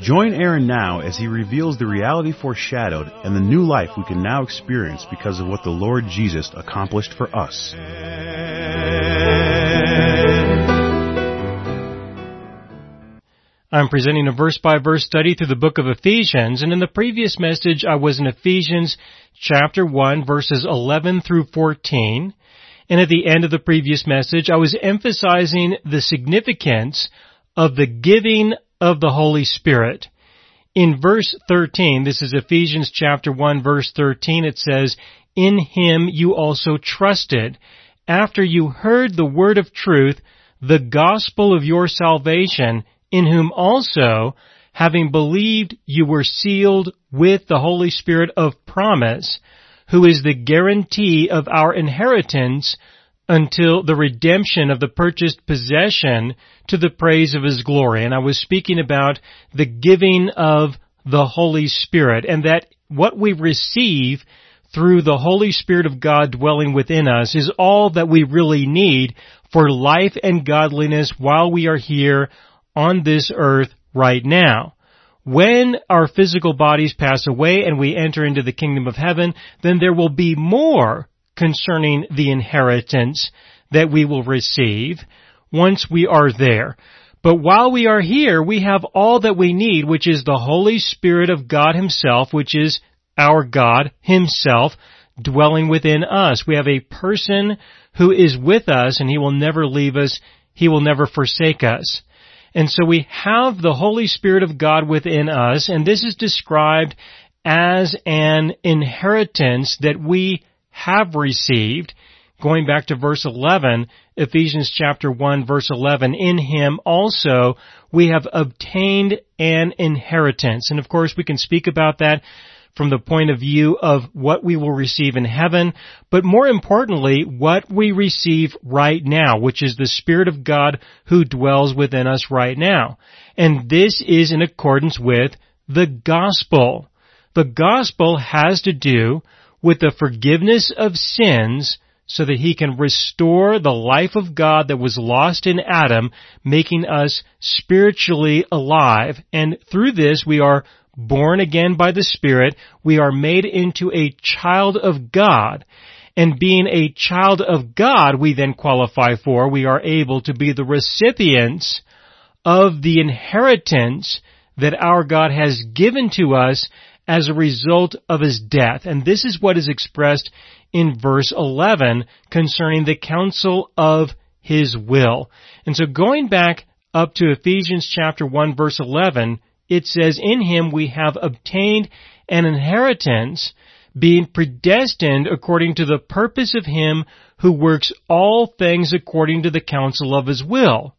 Join Aaron now as he reveals the reality foreshadowed and the new life we can now experience because of what the Lord Jesus accomplished for us. I'm presenting a verse by verse study through the book of Ephesians, and in the previous message I was in Ephesians chapter 1 verses 11 through 14, and at the end of the previous message I was emphasizing the significance of the giving of the Holy Spirit. In verse 13, this is Ephesians chapter 1 verse 13, it says, In him you also trusted, after you heard the word of truth, the gospel of your salvation, in whom also, having believed, you were sealed with the Holy Spirit of promise, who is the guarantee of our inheritance until the redemption of the purchased possession to the praise of His glory. And I was speaking about the giving of the Holy Spirit and that what we receive through the Holy Spirit of God dwelling within us is all that we really need for life and godliness while we are here on this earth right now. When our physical bodies pass away and we enter into the kingdom of heaven, then there will be more concerning the inheritance that we will receive once we are there. But while we are here, we have all that we need, which is the Holy Spirit of God Himself, which is our God Himself dwelling within us. We have a person who is with us and He will never leave us. He will never forsake us. And so we have the Holy Spirit of God within us, and this is described as an inheritance that we have received. Going back to verse 11, Ephesians chapter 1 verse 11, in him also we have obtained an inheritance. And of course we can speak about that from the point of view of what we will receive in heaven, but more importantly, what we receive right now, which is the Spirit of God who dwells within us right now. And this is in accordance with the gospel. The gospel has to do with the forgiveness of sins so that he can restore the life of God that was lost in Adam, making us spiritually alive. And through this we are born again by the Spirit, we are made into a child of God. And being a child of God, we then qualify for, we are able to be the recipients of the inheritance that our God has given to us as a result of his death. And this is what is expressed in verse 11 concerning the counsel of his will. And so going back up to Ephesians chapter 1 verse 11, it says, In him we have obtained an inheritance, being predestined according to the purpose of him who works all things according to the counsel of his will.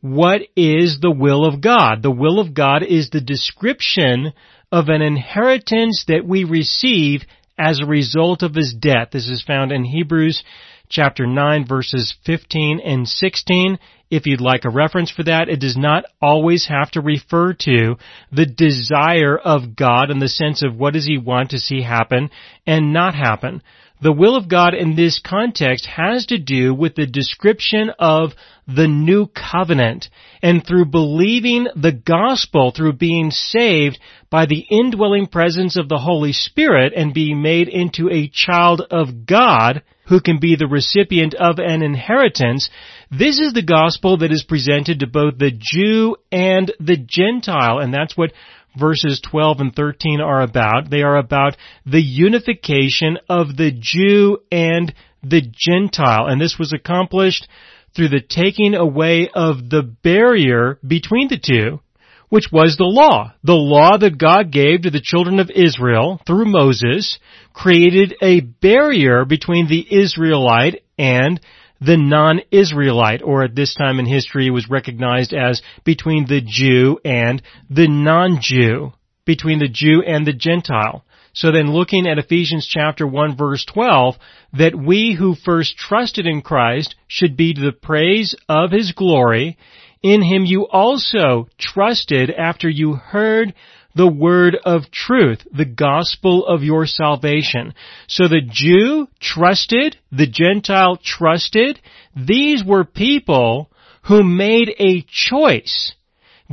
What is the will of God? The will of God is the description of an inheritance that we receive as a result of his death. This is found in Hebrews chapter 9 verses 15 and 16. If you'd like a reference for that, it does not always have to refer to the desire of God in the sense of what does he want to see happen and not happen. The will of God in this context has to do with the description of the new covenant. And through believing the gospel, through being saved by the indwelling presence of the Holy Spirit and being made into a child of God, who can be the recipient of an inheritance, this is the gospel that is presented to both the Jew and the Gentile, and that's what verses 12 and 13 are about. They are about the unification of the Jew and the Gentile, and this was accomplished through the taking away of the barrier between the two, which was the law. The law that God gave to the children of Israel through Moses created a barrier between the Israelite and the non-Israelite, or at this time in history was recognized as between the Jew and the non-Jew, between the Jew and the Gentile. So then looking at Ephesians chapter 1 verse 12, that we who first trusted in Christ should be to the praise of His glory. In Him you also trusted after you heard the word of truth, the gospel of your salvation. So the Jew trusted, the Gentile trusted. These were people who made a choice.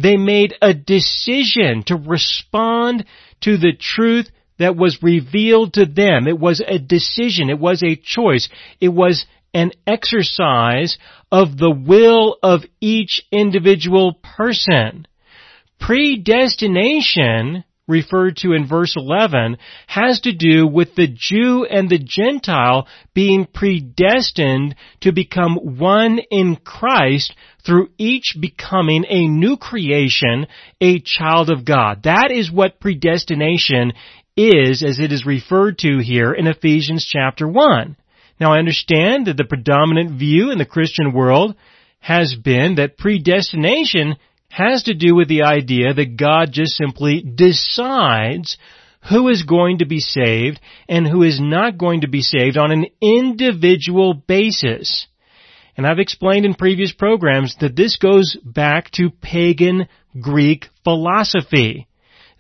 They made a decision to respond to the truth that was revealed to them. It was a decision. It was a choice. It was an exercise of the will of each individual person. Predestination, referred to in verse 11, has to do with the Jew and the Gentile being predestined to become one in Christ through each becoming a new creation, a child of God. That is what predestination is as it is referred to here in Ephesians chapter 1. Now I understand that the predominant view in the Christian world has been that predestination has to do with the idea that God just simply decides who is going to be saved and who is not going to be saved on an individual basis. And I've explained in previous programs that this goes back to pagan Greek philosophy.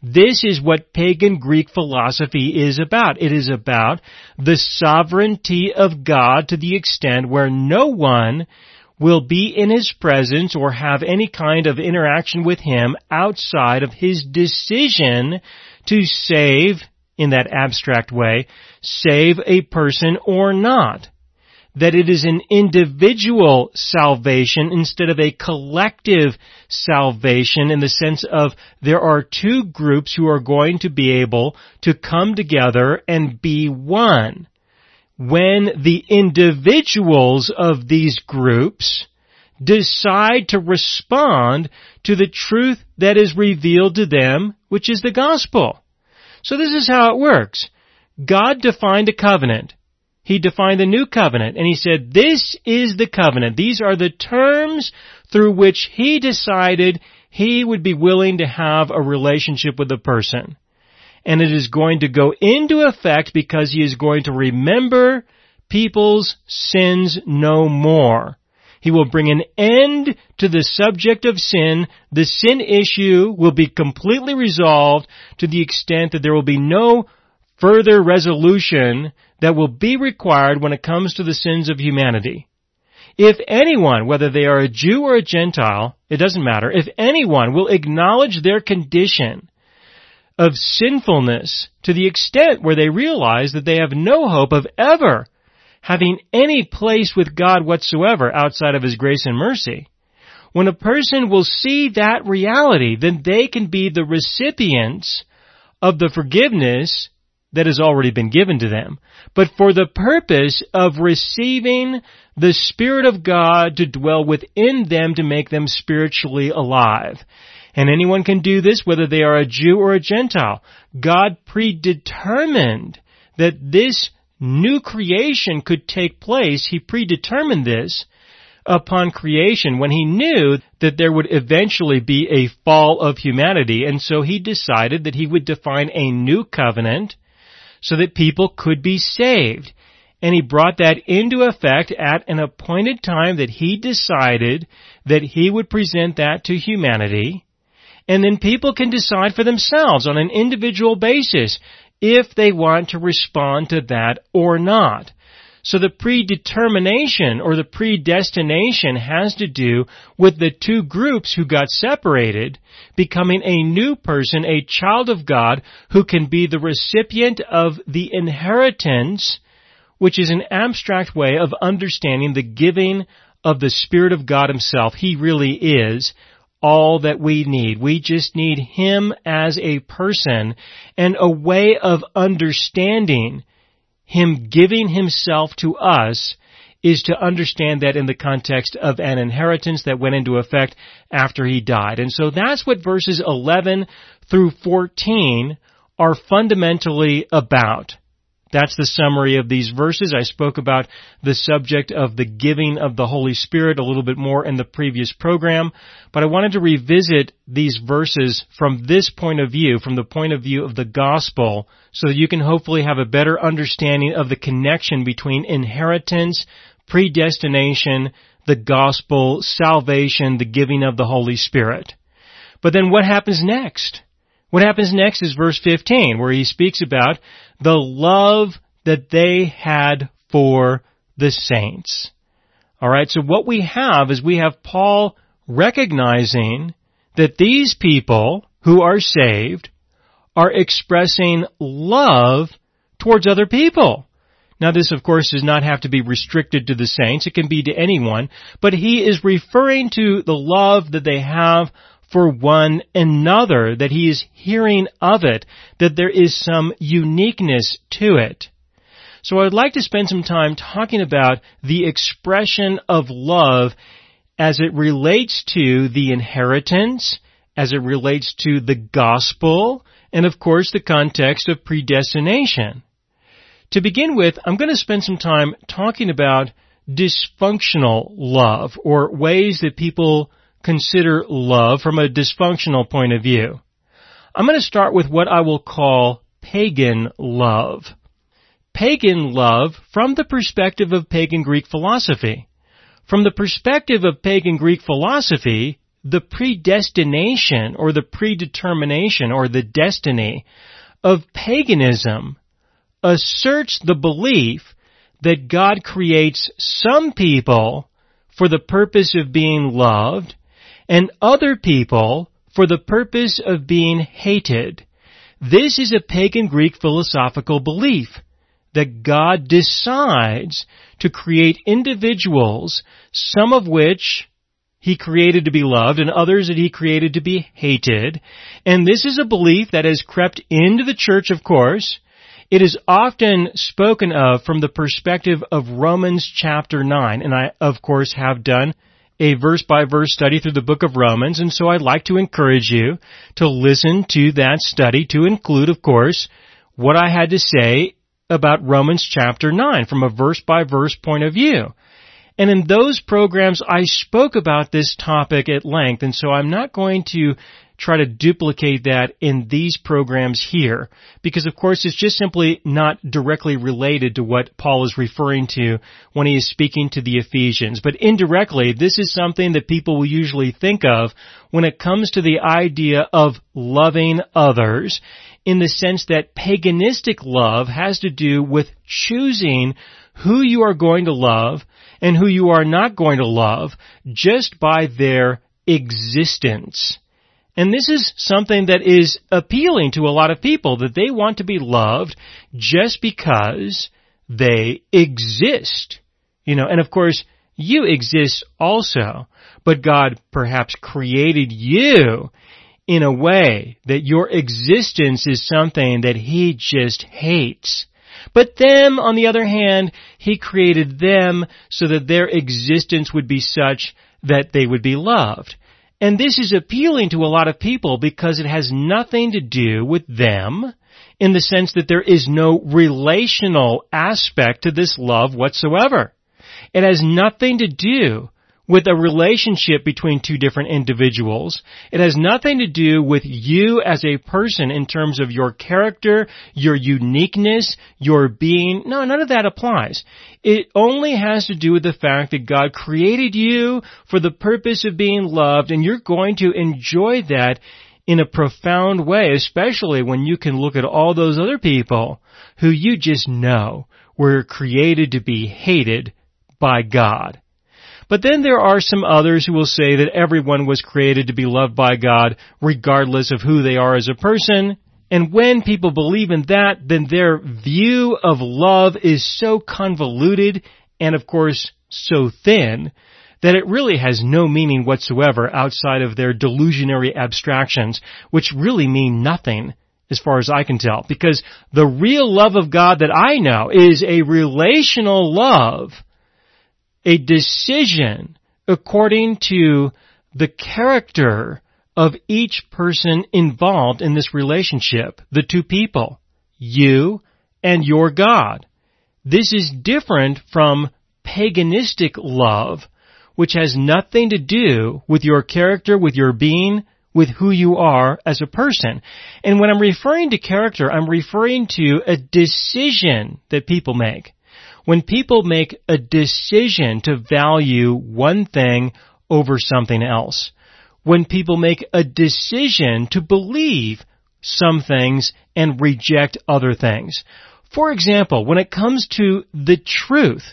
This is what pagan Greek philosophy is about. It is about the sovereignty of God to the extent where no one will be in his presence or have any kind of interaction with him outside of his decision to save, in that abstract way, save a person or not. That it is an individual salvation instead of a collective salvation in the sense of there are two groups who are going to be able to come together and be one when the individuals of these groups decide to respond to the truth that is revealed to them, which is the gospel. So this is how it works. God defined a covenant. He defined the new covenant and he said, this is the covenant. These are the terms through which he decided he would be willing to have a relationship with the person and it is going to go into effect because he is going to remember people's sins no more. He will bring an end to the subject of sin. The sin issue will be completely resolved to the extent that there will be no further resolution that will be required when it comes to the sins of humanity. If anyone, whether they are a Jew or a Gentile, it doesn't matter, if anyone will acknowledge their condition of sinfulness to the extent where they realize that they have no hope of ever having any place with God whatsoever outside of His grace and mercy. When a person will see that reality, then they can be the recipients of the forgiveness that has already been given to them, but for the purpose of receiving the Spirit of God to dwell within them to make them spiritually alive. And anyone can do this whether they are a Jew or a Gentile. God predetermined that this new creation could take place. He predetermined this upon creation when he knew that there would eventually be a fall of humanity. And so he decided that he would define a new covenant so that people could be saved. And he brought that into effect at an appointed time that he decided that he would present that to humanity and then people can decide for themselves on an individual basis if they want to respond to that or not. So the predetermination or the predestination has to do with the two groups who got separated becoming a new person, a child of God who can be the recipient of the inheritance, which is an abstract way of understanding the giving of the Spirit of God Himself. He really is all that we need. We just need Him as a person and a way of understanding Him giving Himself to us is to understand that in the context of an inheritance that went into effect after He died. And so that's what verses 11 through 14 are fundamentally about. That's the summary of these verses. I spoke about the subject of the giving of the Holy Spirit a little bit more in the previous program, but I wanted to revisit these verses from this point of view, from the point of view of the gospel, so that you can hopefully have a better understanding of the connection between inheritance, predestination, the gospel, salvation, the giving of the Holy Spirit. But then what happens next? What happens next is verse 15, where he speaks about the love that they had for the saints. Alright, so what we have is we have Paul recognizing that these people who are saved are expressing love towards other people. Now this of course does not have to be restricted to the saints, it can be to anyone, but he is referring to the love that they have for one another, that he is hearing of it, that there is some uniqueness to it. So I would like to spend some time talking about the expression of love as it relates to the inheritance, as it relates to the gospel, and of course the context of predestination. To begin with, I'm going to spend some time talking about dysfunctional love or ways that people consider love from a dysfunctional point of view. I'm going to start with what I will call pagan love. Pagan love from the perspective of pagan Greek philosophy. From the perspective of pagan Greek philosophy, the predestination or the predetermination or the destiny of paganism asserts the belief that God creates some people for the purpose of being loved and other people for the purpose of being hated. This is a pagan Greek philosophical belief that God decides to create individuals, some of which he created to be loved and others that he created to be hated. And this is a belief that has crept into the church, of course, it is often spoken of from the perspective of Romans chapter 9, and I, of course, have done a verse by verse study through the book of Romans, and so I'd like to encourage you to listen to that study to include, of course, what I had to say about Romans chapter 9 from a verse by verse point of view. And in those programs, I spoke about this topic at length, and so I'm not going to try to duplicate that in these programs here because of course it's just simply not directly related to what Paul is referring to when he is speaking to the Ephesians. But indirectly, this is something that people will usually think of when it comes to the idea of loving others in the sense that paganistic love has to do with choosing who you are going to love and who you are not going to love just by their existence. And this is something that is appealing to a lot of people, that they want to be loved just because they exist. You know, and of course, you exist also, but God perhaps created you in a way that your existence is something that He just hates. But them, on the other hand, He created them so that their existence would be such that they would be loved. And this is appealing to a lot of people because it has nothing to do with them in the sense that there is no relational aspect to this love whatsoever. It has nothing to do with a relationship between two different individuals. It has nothing to do with you as a person in terms of your character, your uniqueness, your being. No, none of that applies. It only has to do with the fact that God created you for the purpose of being loved and you're going to enjoy that in a profound way, especially when you can look at all those other people who you just know were created to be hated by God. But then there are some others who will say that everyone was created to be loved by God regardless of who they are as a person. And when people believe in that, then their view of love is so convoluted and of course so thin that it really has no meaning whatsoever outside of their delusionary abstractions, which really mean nothing as far as I can tell. Because the real love of God that I know is a relational love a decision according to the character of each person involved in this relationship, the two people, you and your God. This is different from paganistic love, which has nothing to do with your character, with your being, with who you are as a person. And when I'm referring to character, I'm referring to a decision that people make. When people make a decision to value one thing over something else. When people make a decision to believe some things and reject other things. For example, when it comes to the truth,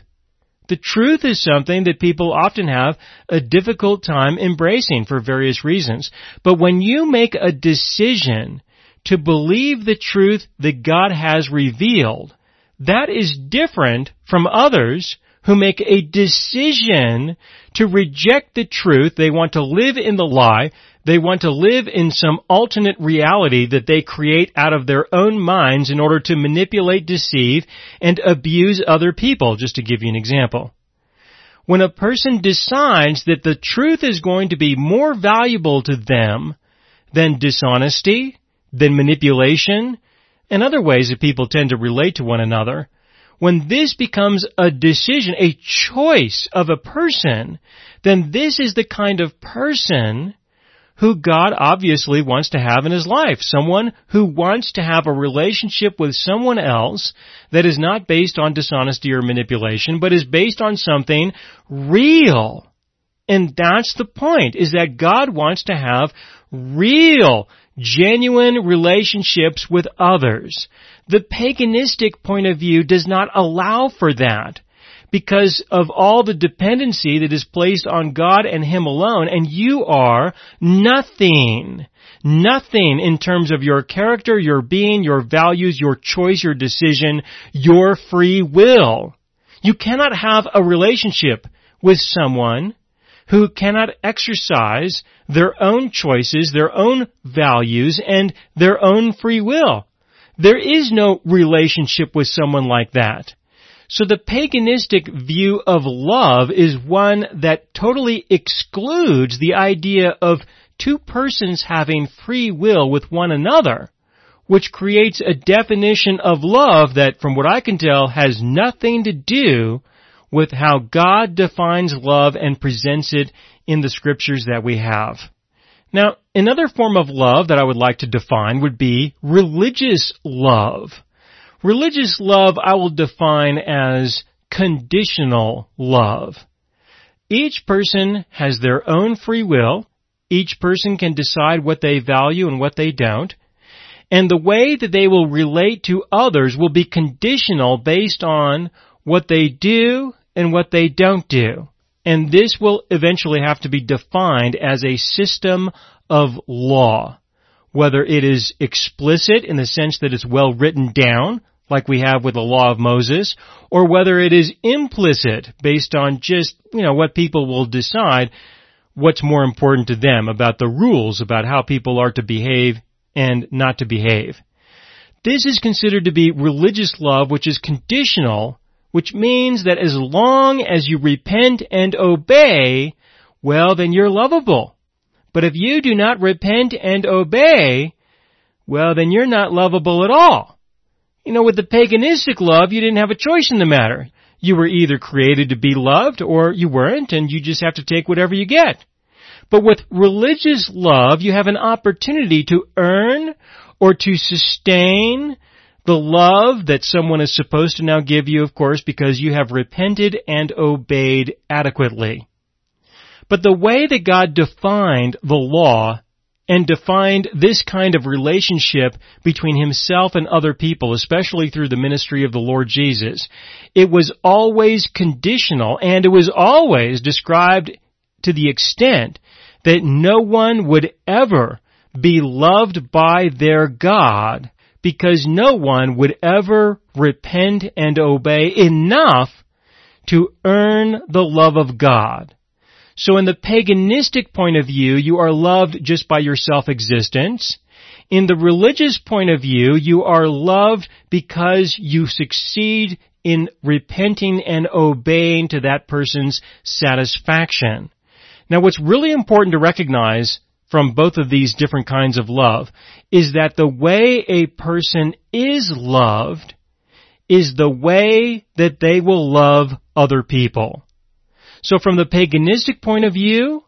the truth is something that people often have a difficult time embracing for various reasons. But when you make a decision to believe the truth that God has revealed, that is different from others who make a decision to reject the truth. They want to live in the lie. They want to live in some alternate reality that they create out of their own minds in order to manipulate, deceive, and abuse other people, just to give you an example. When a person decides that the truth is going to be more valuable to them than dishonesty, than manipulation, and other ways that people tend to relate to one another, when this becomes a decision, a choice of a person, then this is the kind of person who God obviously wants to have in his life. Someone who wants to have a relationship with someone else that is not based on dishonesty or manipulation, but is based on something real. And that's the point, is that God wants to have real, genuine relationships with others. The paganistic point of view does not allow for that because of all the dependency that is placed on God and Him alone, and you are nothing. Nothing in terms of your character, your being, your values, your choice, your decision, your free will. You cannot have a relationship with someone who cannot exercise their own choices, their own values, and their own free will. There is no relationship with someone like that. So the paganistic view of love is one that totally excludes the idea of two persons having free will with one another, which creates a definition of love that, from what I can tell, has nothing to do with how God defines love and presents it in the scriptures that we have. Now, another form of love that I would like to define would be religious love. Religious love I will define as conditional love. Each person has their own free will. Each person can decide what they value and what they don't. And the way that they will relate to others will be conditional based on what they do and what they don't do. And this will eventually have to be defined as a system of law. Whether it is explicit in the sense that it's well written down, like we have with the law of Moses, or whether it is implicit based on just, you know, what people will decide what's more important to them about the rules about how people are to behave and not to behave. This is considered to be religious love which is conditional which means that as long as you repent and obey, well, then you're lovable. But if you do not repent and obey, well, then you're not lovable at all. You know, with the paganistic love, you didn't have a choice in the matter. You were either created to be loved or you weren't, and you just have to take whatever you get. But with religious love, you have an opportunity to earn or to sustain the love that someone is supposed to now give you, of course, because you have repented and obeyed adequately. But the way that God defined the law and defined this kind of relationship between himself and other people, especially through the ministry of the Lord Jesus, it was always conditional and it was always described to the extent that no one would ever be loved by their God because no one would ever repent and obey enough to earn the love of God. So in the paganistic point of view, you are loved just by your self-existence. In the religious point of view, you are loved because you succeed in repenting and obeying to that person's satisfaction. Now what's really important to recognize from both of these different kinds of love is that the way a person is loved is the way that they will love other people. So from the paganistic point of view,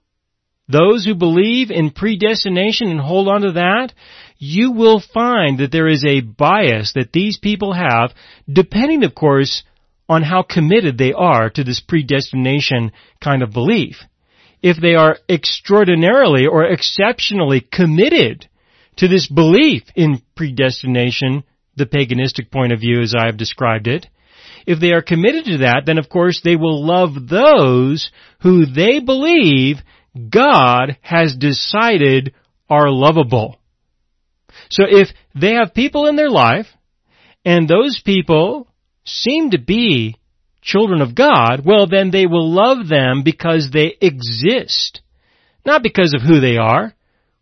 those who believe in predestination and hold on to that, you will find that there is a bias that these people have, depending of course on how committed they are to this predestination kind of belief. If they are extraordinarily or exceptionally committed to this belief in predestination, the paganistic point of view as I have described it, if they are committed to that, then of course they will love those who they believe God has decided are lovable. So if they have people in their life, and those people seem to be children of God, well then they will love them because they exist. Not because of who they are,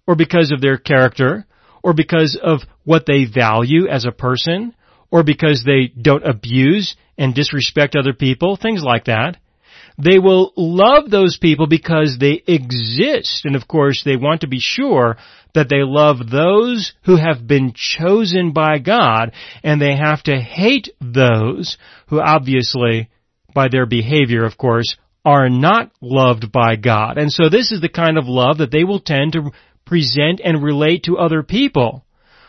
or because of their character, or because of what they value as a person, or because they don't abuse and disrespect other people, things like that. They will love those people because they exist, and of course they want to be sure that they love those who have been chosen by God, and they have to hate those who obviously, by their behavior of course, are not loved by God. And so this is the kind of love that they will tend to present and relate to other people,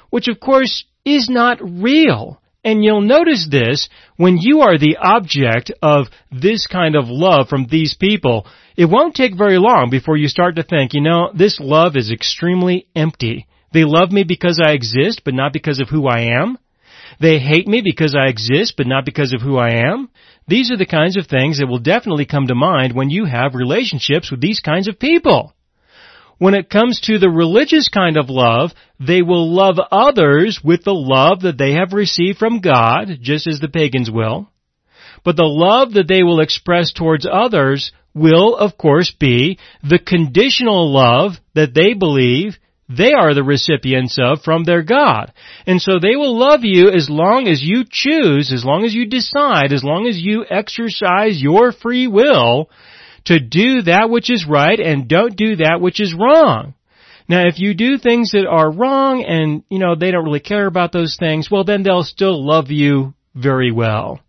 which of course is not real. And you'll notice this when you are the object of this kind of love from these people. It won't take very long before you start to think, you know, this love is extremely empty. They love me because I exist, but not because of who I am. They hate me because I exist, but not because of who I am. These are the kinds of things that will definitely come to mind when you have relationships with these kinds of people. When it comes to the religious kind of love, they will love others with the love that they have received from God, just as the pagans will. But the love that they will express towards others will, of course, be the conditional love that they believe they are the recipients of from their God. And so they will love you as long as you choose, as long as you decide, as long as you exercise your free will to do that which is right and don't do that which is wrong. Now, if you do things that are wrong and, you know, they don't really care about those things, well, then they'll still love you very well.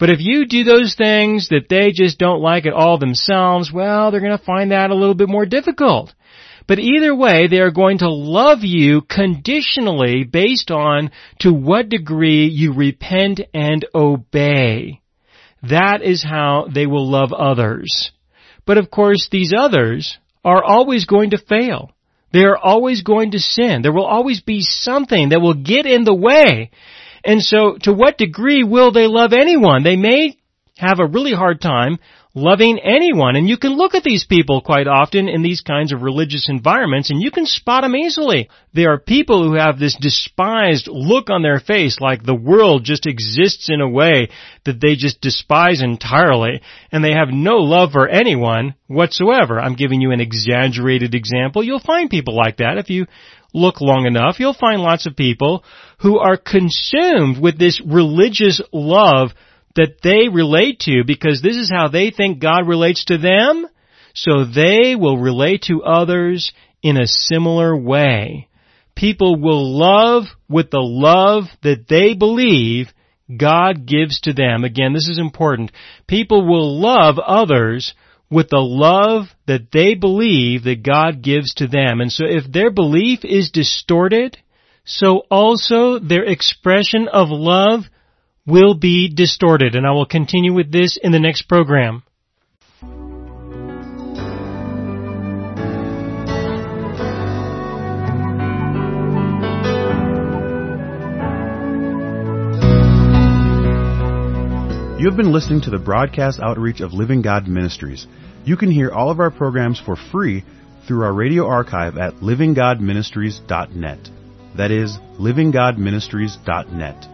But if you do those things that they just don't like at all themselves, well, they're going to find that a little bit more difficult. But either way, they are going to love you conditionally based on to what degree you repent and obey. That is how they will love others. But of course, these others are always going to fail. They are always going to sin. There will always be something that will get in the way. And so, to what degree will they love anyone? They may have a really hard time loving anyone. And you can look at these people quite often in these kinds of religious environments and you can spot them easily. They are people who have this despised look on their face like the world just exists in a way that they just despise entirely and they have no love for anyone whatsoever. I'm giving you an exaggerated example. You'll find people like that if you look long enough. You'll find lots of people who are consumed with this religious love that they relate to because this is how they think God relates to them. So they will relate to others in a similar way. People will love with the love that they believe God gives to them. Again, this is important. People will love others with the love that they believe that God gives to them. And so if their belief is distorted, so also their expression of love will be distorted. And I will continue with this in the next program. You have been listening to the broadcast outreach of Living God Ministries. You can hear all of our programs for free through our radio archive at livinggodministries.net. That is, livinggodministries.net.